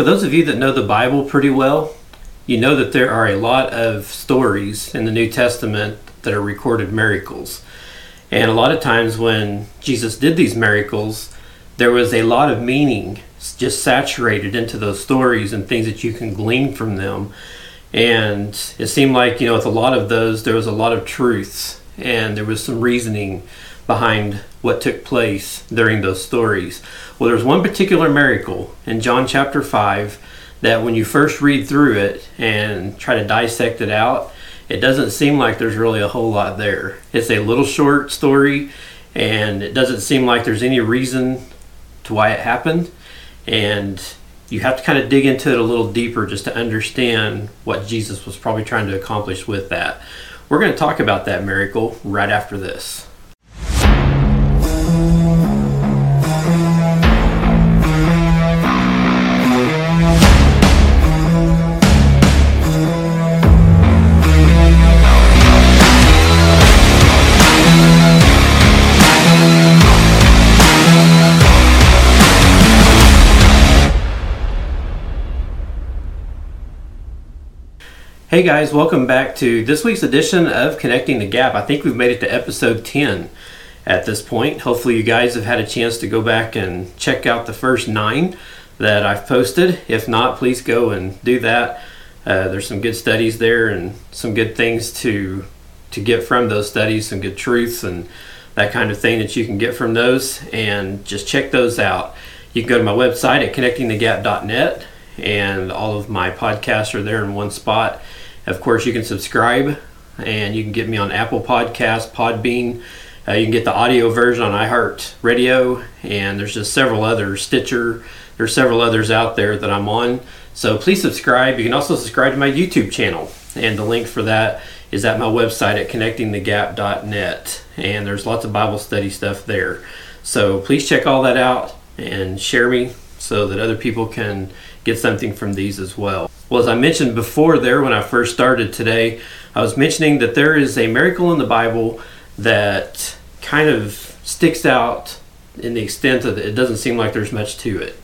For those of you that know the Bible pretty well, you know that there are a lot of stories in the New Testament that are recorded miracles. And a lot of times when Jesus did these miracles, there was a lot of meaning just saturated into those stories and things that you can glean from them. And it seemed like, you know, with a lot of those, there was a lot of truths and there was some reasoning behind what took place during those stories. Well, there's one particular miracle in John chapter 5 that when you first read through it and try to dissect it out, it doesn't seem like there's really a whole lot there. It's a little short story and it doesn't seem like there's any reason to why it happened. And you have to kind of dig into it a little deeper just to understand what Jesus was probably trying to accomplish with that. We're going to talk about that miracle right after this. Hey guys, welcome back to this week's edition of Connecting the Gap. I think we've made it to episode 10 at this point. Hopefully, you guys have had a chance to go back and check out the first nine that I've posted. If not, please go and do that. Uh, there's some good studies there and some good things to to get from those studies, some good truths and that kind of thing that you can get from those. And just check those out. You can go to my website at connectingthegap.net, and all of my podcasts are there in one spot of course, you can subscribe and you can get me on Apple Podcast, Podbean. Uh, you can get the audio version on iHeart Radio, and there's just several others, Stitcher. There's several others out there that I'm on. So please subscribe. You can also subscribe to my YouTube channel, and the link for that is at my website at connectingthegap.net. And there's lots of Bible study stuff there. So please check all that out and share me so that other people can get something from these as well. Well, as I mentioned before there when I first started today, I was mentioning that there is a miracle in the Bible that kind of sticks out in the extent that it doesn't seem like there's much to it.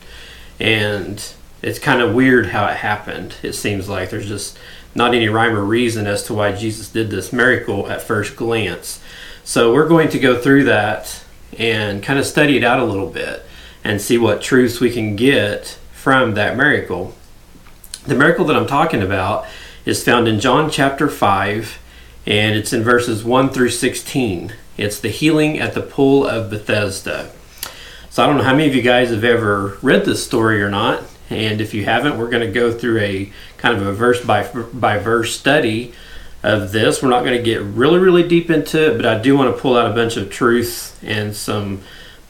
And it's kind of weird how it happened. It seems like there's just not any rhyme or reason as to why Jesus did this miracle at first glance. So we're going to go through that and kind of study it out a little bit and see what truths we can get from that miracle. The miracle that I'm talking about is found in John chapter 5, and it's in verses 1 through 16. It's the healing at the pool of Bethesda. So I don't know how many of you guys have ever read this story or not, and if you haven't, we're going to go through a kind of a verse by, by verse study of this. We're not going to get really, really deep into it, but I do want to pull out a bunch of truths and some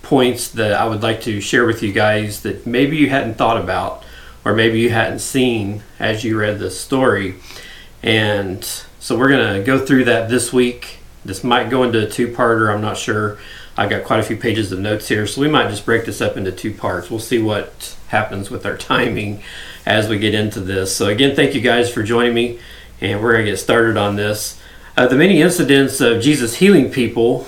points that I would like to share with you guys that maybe you hadn't thought about or maybe you hadn't seen as you read this story. And so we're going to go through that this week. This might go into a two parter, I'm not sure. I've got quite a few pages of notes here, so we might just break this up into two parts. We'll see what happens with our timing as we get into this. So, again, thank you guys for joining me, and we're going to get started on this. Uh, the many incidents of Jesus healing people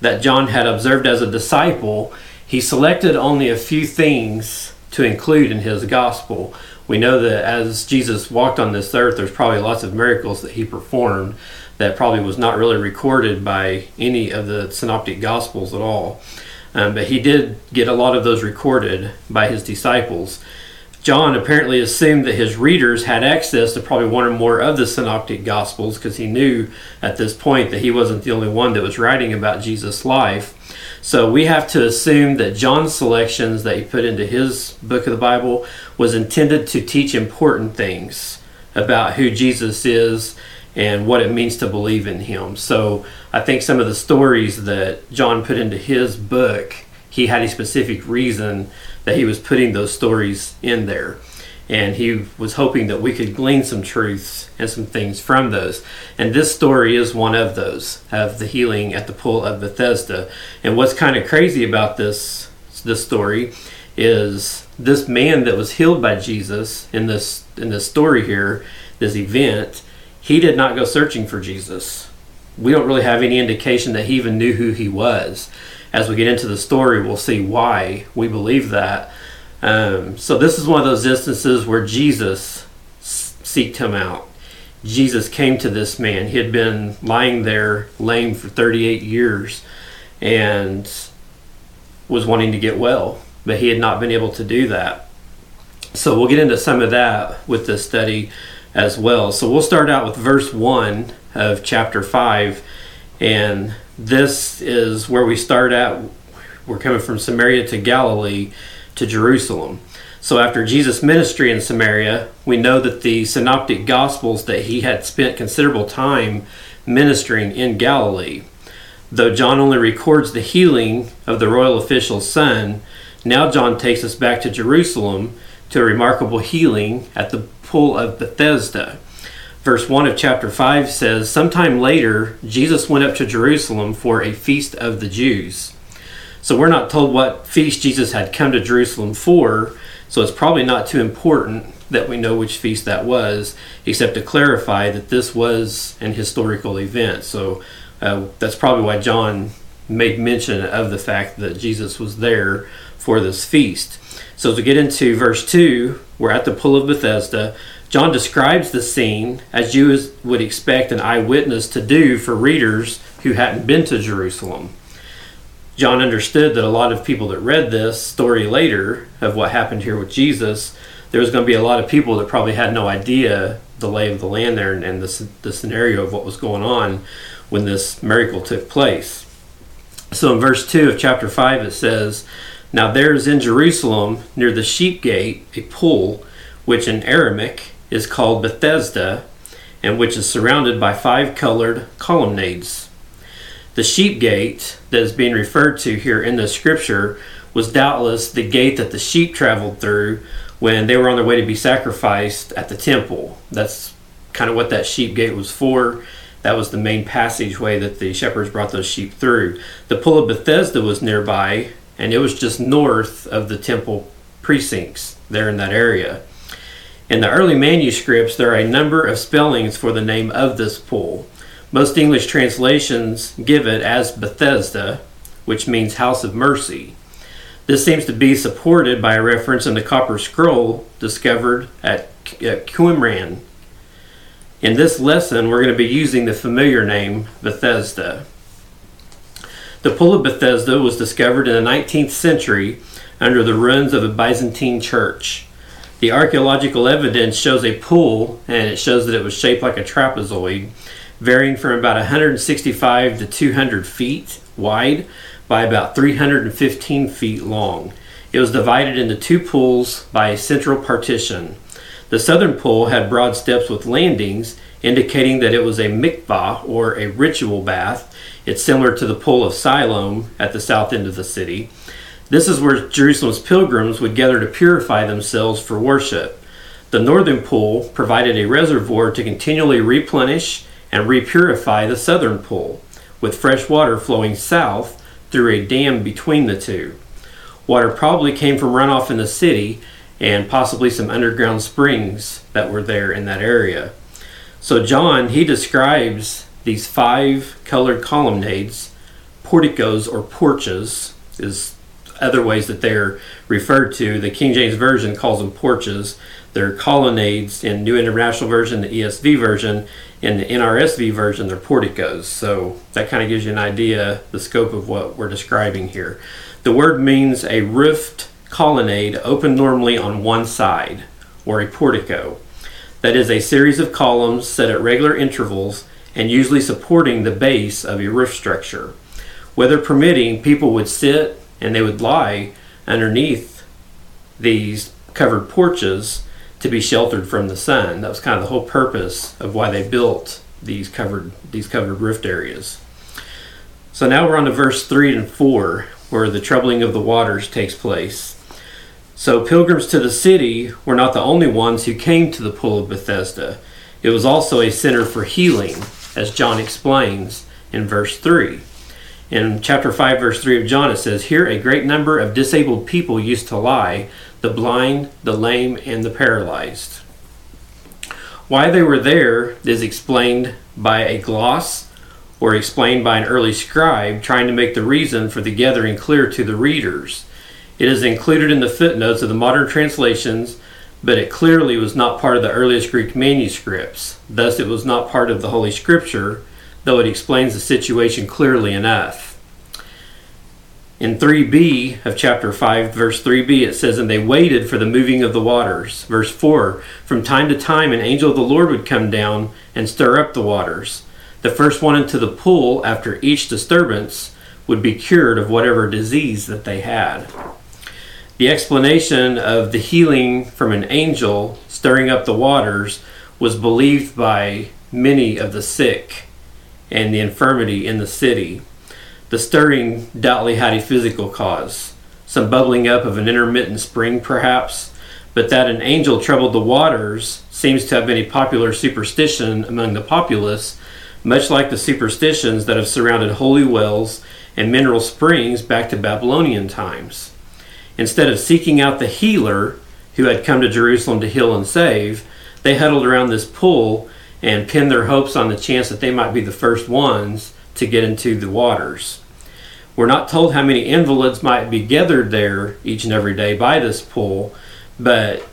that John had observed as a disciple, he selected only a few things to include in his gospel. We know that as Jesus walked on this earth, there's probably lots of miracles that he performed that probably was not really recorded by any of the synoptic gospels at all. Um, but he did get a lot of those recorded by his disciples. John apparently assumed that his readers had access to probably one or more of the synoptic gospels because he knew at this point that he wasn't the only one that was writing about Jesus' life. So we have to assume that John's selections that he put into his book of the Bible was intended to teach important things about who Jesus is and what it means to believe in him. So I think some of the stories that John put into his book, he had a specific reason that he was putting those stories in there. And he was hoping that we could glean some truths and some things from those. And this story is one of those, of the healing at the pool of Bethesda. And what's kind of crazy about this this story is this man that was healed by Jesus in this in this story here, this event, he did not go searching for Jesus. We don't really have any indication that he even knew who he was as we get into the story, we'll see why we believe that. Um, so this is one of those instances where Jesus seeked him out. Jesus came to this man. He had been lying there lame for 38 years and was wanting to get well, but he had not been able to do that. So we'll get into some of that with this study as well. So we'll start out with verse 1 of chapter 5, and this is where we start at. We're coming from Samaria to Galilee to Jerusalem. So after Jesus' ministry in Samaria, we know that the synoptic gospels that he had spent considerable time ministering in Galilee. Though John only records the healing of the royal official's son, now John takes us back to Jerusalem to a remarkable healing at the pool of Bethesda. Verse 1 of chapter 5 says, Sometime later, Jesus went up to Jerusalem for a feast of the Jews. So we're not told what feast Jesus had come to Jerusalem for, so it's probably not too important that we know which feast that was, except to clarify that this was an historical event. So uh, that's probably why John made mention of the fact that Jesus was there for this feast. So to get into verse 2, we're at the pool of Bethesda. John describes the scene as you would expect an eyewitness to do for readers who hadn't been to Jerusalem. John understood that a lot of people that read this story later of what happened here with Jesus, there was going to be a lot of people that probably had no idea the lay of the land there and, and the, the scenario of what was going on when this miracle took place. So in verse 2 of chapter 5, it says, Now there is in Jerusalem, near the sheep gate, a pool, which in Aramaic is called Bethesda, and which is surrounded by five colored colonnades. The sheep gate that is being referred to here in the scripture was doubtless the gate that the sheep traveled through when they were on their way to be sacrificed at the temple. That's kind of what that sheep gate was for. That was the main passageway that the shepherds brought those sheep through. The pool of Bethesda was nearby, and it was just north of the temple precincts there in that area. In the early manuscripts, there are a number of spellings for the name of this pool. Most English translations give it as Bethesda, which means house of mercy. This seems to be supported by a reference in the copper scroll discovered at Qumran in this lesson, we're going to be using the familiar name Bethesda. The Pool of Bethesda was discovered in the 19th century under the ruins of a Byzantine church. The archaeological evidence shows a pool, and it shows that it was shaped like a trapezoid, varying from about 165 to 200 feet wide by about 315 feet long. It was divided into two pools by a central partition. The southern pool had broad steps with landings, indicating that it was a mikvah or a ritual bath. It's similar to the pool of Siloam at the south end of the city. This is where Jerusalem's pilgrims would gather to purify themselves for worship. The northern pool provided a reservoir to continually replenish and repurify the southern pool, with fresh water flowing south through a dam between the two. Water probably came from runoff in the city and possibly some underground springs that were there in that area. So, John, he describes these five colored colonnades, porticos or porches, is other ways that they're referred to. The King James Version calls them porches. They're colonnades in New International Version, the ESV version. In the NRSV version, they're porticos. So that kind of gives you an idea the scope of what we're describing here. The word means a roofed colonnade open normally on one side, or a portico. That is a series of columns set at regular intervals and usually supporting the base of a roof structure. Weather permitting, people would sit and they would lie underneath these covered porches to be sheltered from the sun. That was kind of the whole purpose of why they built these covered these covered roofed areas. So now we're on to verse 3 and 4 where the troubling of the waters takes place. So, pilgrims to the city were not the only ones who came to the Pool of Bethesda. It was also a center for healing, as John explains in verse 3. In chapter 5, verse 3 of John, it says, Here a great number of disabled people used to lie the blind, the lame, and the paralyzed. Why they were there is explained by a gloss or explained by an early scribe trying to make the reason for the gathering clear to the readers. It is included in the footnotes of the modern translations, but it clearly was not part of the earliest Greek manuscripts. Thus, it was not part of the Holy Scripture, though it explains the situation clearly enough. In 3b of chapter 5, verse 3b, it says, And they waited for the moving of the waters. Verse 4 From time to time, an angel of the Lord would come down and stir up the waters. The first one into the pool after each disturbance would be cured of whatever disease that they had. The explanation of the healing from an angel stirring up the waters was believed by many of the sick and the infirmity in the city. The stirring doubtly had a physical cause, some bubbling up of an intermittent spring perhaps, but that an angel troubled the waters seems to have been a popular superstition among the populace, much like the superstitions that have surrounded holy wells and mineral springs back to Babylonian times. Instead of seeking out the healer who had come to Jerusalem to heal and save, they huddled around this pool and pinned their hopes on the chance that they might be the first ones to get into the waters. We're not told how many invalids might be gathered there each and every day by this pool, but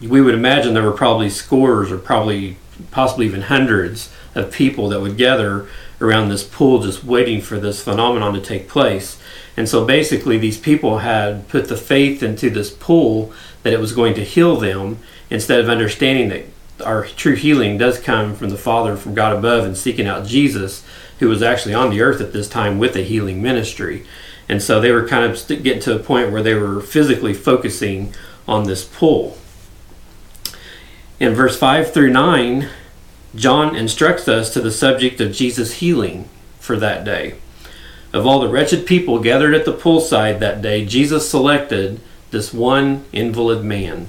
we would imagine there were probably scores or probably possibly even hundreds of people that would gather around this pool just waiting for this phenomenon to take place. And so basically, these people had put the faith into this pool that it was going to heal them instead of understanding that our true healing does come from the Father, from God above, and seeking out Jesus who was actually on the earth at this time with a healing ministry. And so they were kind of getting to a point where they were physically focusing on this pull. In verse 5 through 9, John instructs us to the subject of Jesus' healing for that day. Of all the wretched people gathered at the poolside that day, Jesus selected this one invalid man.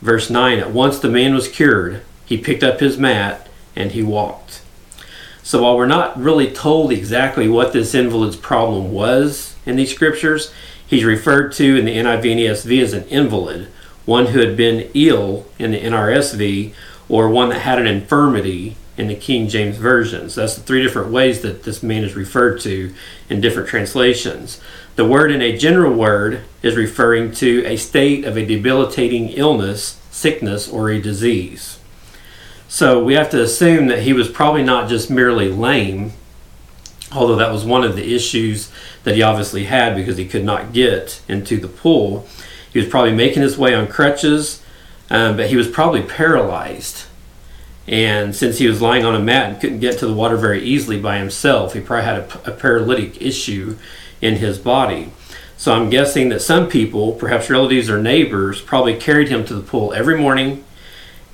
Verse 9, At once the man was cured. He picked up his mat and he walked. So while we're not really told exactly what this invalid's problem was in these scriptures, he's referred to in the NIV and ESV as an invalid, one who had been ill in the NRSV, or one that had an infirmity in the King James versions. That's the three different ways that this man is referred to in different translations. The word in a general word is referring to a state of a debilitating illness, sickness, or a disease. So we have to assume that he was probably not just merely lame, although that was one of the issues that he obviously had because he could not get into the pool. He was probably making his way on crutches, um, but he was probably paralyzed. And since he was lying on a mat and couldn't get to the water very easily by himself, he probably had a, a paralytic issue in his body. So I'm guessing that some people, perhaps relatives or neighbors, probably carried him to the pool every morning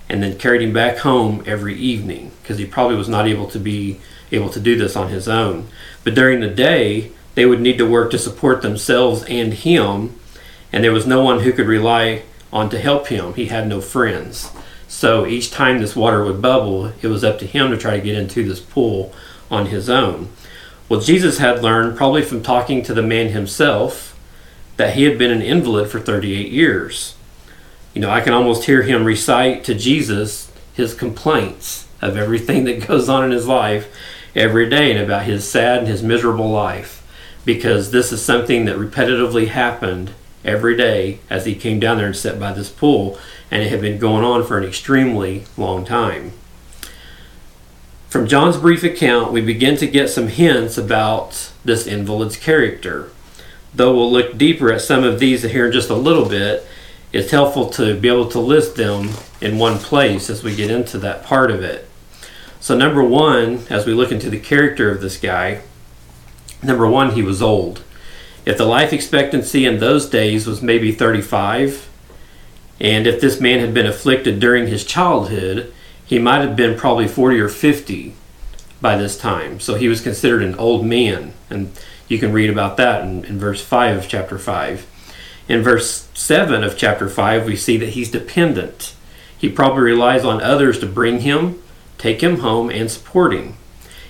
and then carried him back home every evening because he probably was not able to be able to do this on his own. But during the day, they would need to work to support themselves and him, and there was no one who could rely on to help him. He had no friends. So each time this water would bubble, it was up to him to try to get into this pool on his own. Well, Jesus had learned, probably from talking to the man himself, that he had been an invalid for 38 years. You know, I can almost hear him recite to Jesus his complaints of everything that goes on in his life every day and about his sad and his miserable life because this is something that repetitively happened every day as he came down there and sat by this pool and it had been going on for an extremely long time. From John's brief account, we begin to get some hints about this invalid's character. Though we'll look deeper at some of these here in just a little bit, it's helpful to be able to list them in one place as we get into that part of it. So, number one, as we look into the character of this guy, number one, he was old. If the life expectancy in those days was maybe 35, and if this man had been afflicted during his childhood, he might have been probably 40 or 50 by this time. So he was considered an old man. And you can read about that in, in verse 5 of chapter 5. In verse 7 of chapter 5, we see that he's dependent. He probably relies on others to bring him, take him home, and support him.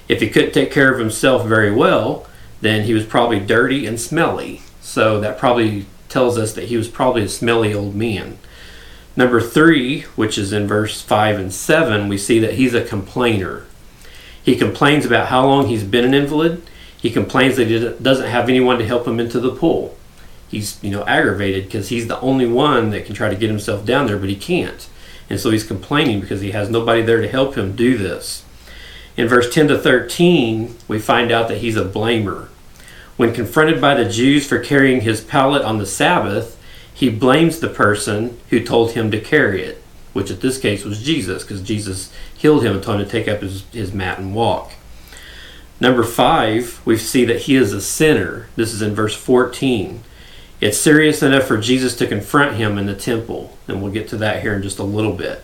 If he couldn't take care of himself very well, then he was probably dirty and smelly. So that probably tells us that he was probably a smelly old man. Number three, which is in verse 5 and 7, we see that he's a complainer. He complains about how long he's been an invalid. He complains that he doesn't have anyone to help him into the pool. He's, you know, aggravated because he's the only one that can try to get himself down there, but he can't. And so he's complaining because he has nobody there to help him do this. In verse 10 to 13, we find out that he's a blamer. When confronted by the Jews for carrying his pallet on the Sabbath, he blames the person who told him to carry it, which at this case was Jesus, because Jesus healed him and told him to take up his, his mat and walk. Number five, we see that he is a sinner. This is in verse 14. It's serious enough for Jesus to confront him in the temple, and we'll get to that here in just a little bit.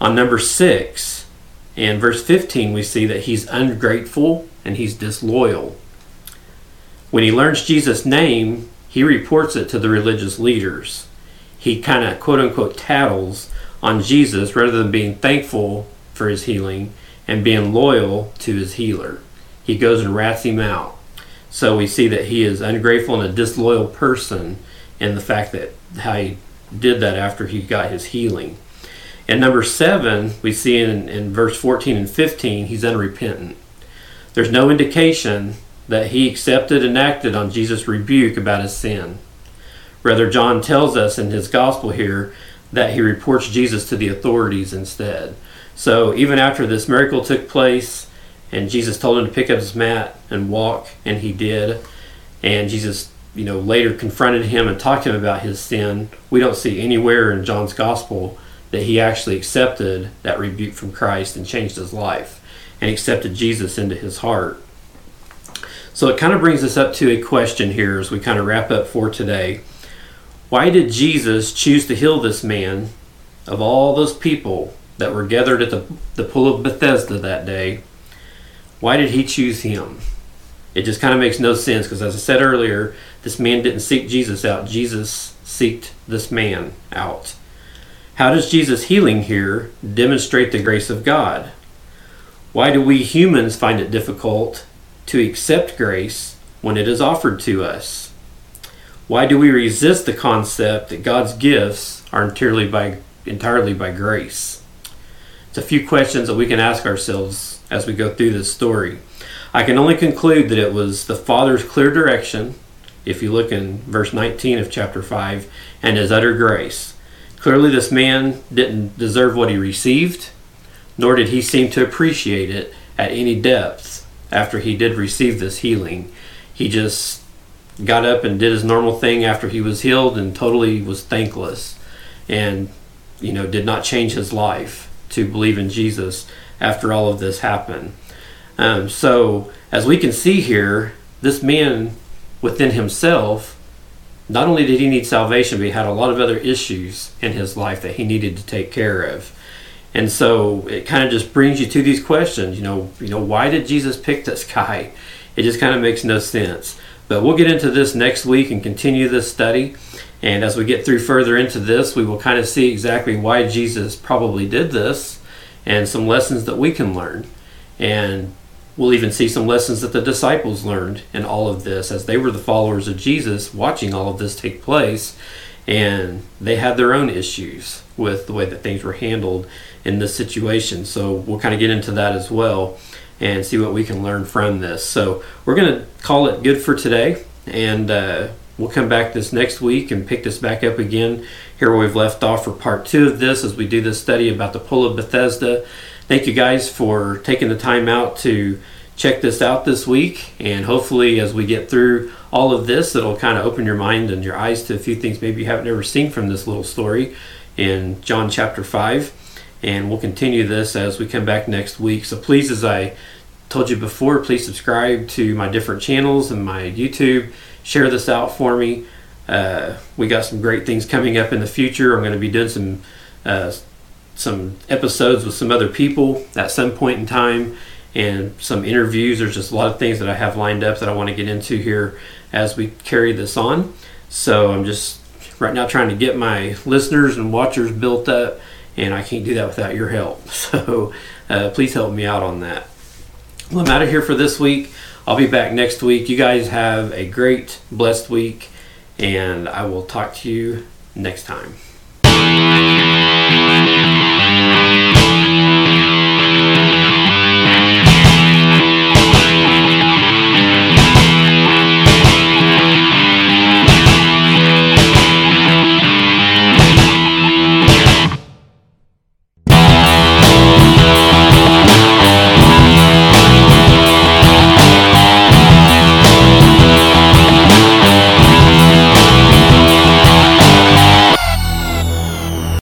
On number six, in verse 15, we see that he's ungrateful and he's disloyal. When he learns Jesus' name, he reports it to the religious leaders. He kind of quote unquote tattles on Jesus rather than being thankful for his healing and being loyal to his healer. He goes and rats him out. So we see that he is ungrateful and a disloyal person in the fact that how he did that after he got his healing. And number seven, we see in, in verse 14 and 15, he's unrepentant. There's no indication that he accepted and acted on Jesus' rebuke about his sin. Rather, John tells us in his gospel here that he reports Jesus to the authorities instead. So, even after this miracle took place and Jesus told him to pick up his mat and walk, and he did, and Jesus, you know, later confronted him and talked to him about his sin, we don't see anywhere in John's gospel that he actually accepted that rebuke from Christ and changed his life and accepted Jesus into his heart. So it kind of brings us up to a question here as we kind of wrap up for today. Why did Jesus choose to heal this man of all those people that were gathered at the, the pool of Bethesda that day? Why did he choose him? It just kind of makes no sense because, as I said earlier, this man didn't seek Jesus out. Jesus seeked this man out. How does Jesus' healing here demonstrate the grace of God? Why do we humans find it difficult to accept grace when it is offered to us? Why do we resist the concept that God's gifts are entirely by, entirely by grace? It's a few questions that we can ask ourselves as we go through this story. I can only conclude that it was the Father's clear direction, if you look in verse 19 of chapter 5, and his utter grace. Clearly, this man didn't deserve what he received, nor did he seem to appreciate it at any depth after he did receive this healing. He just got up and did his normal thing after he was healed and totally was thankless and you know did not change his life to believe in Jesus after all of this happened. Um, so as we can see here, this man within himself not only did he need salvation, but he had a lot of other issues in his life that he needed to take care of. And so it kind of just brings you to these questions. You know, you know, why did Jesus pick this guy? It just kind of makes no sense. But we'll get into this next week and continue this study. And as we get through further into this, we will kind of see exactly why Jesus probably did this and some lessons that we can learn. And we'll even see some lessons that the disciples learned in all of this as they were the followers of Jesus watching all of this take place. And they had their own issues with the way that things were handled in this situation. So we'll kind of get into that as well and see what we can learn from this. So we're going to call it good for today, and uh, we'll come back this next week and pick this back up again here where we've left off for part two of this as we do this study about the Pool of Bethesda. Thank you guys for taking the time out to check this out this week, and hopefully, as we get through all of this, that'll kind of open your mind and your eyes to a few things maybe you haven't ever seen from this little story in John chapter 5 and we'll continue this as we come back next week. So please, as I told you before, please subscribe to my different channels and my YouTube. Share this out for me. Uh, we got some great things coming up in the future. I'm going to be doing some uh, some episodes with some other people at some point in time, and some interviews. There's just a lot of things that I have lined up that I want to get into here as we carry this on. So I'm just right now trying to get my listeners and watchers built up, and I can't do that without your help. So uh, please help me out on that. Well, I'm out of here for this week. I'll be back next week. You guys have a great, blessed week, and I will talk to you next time.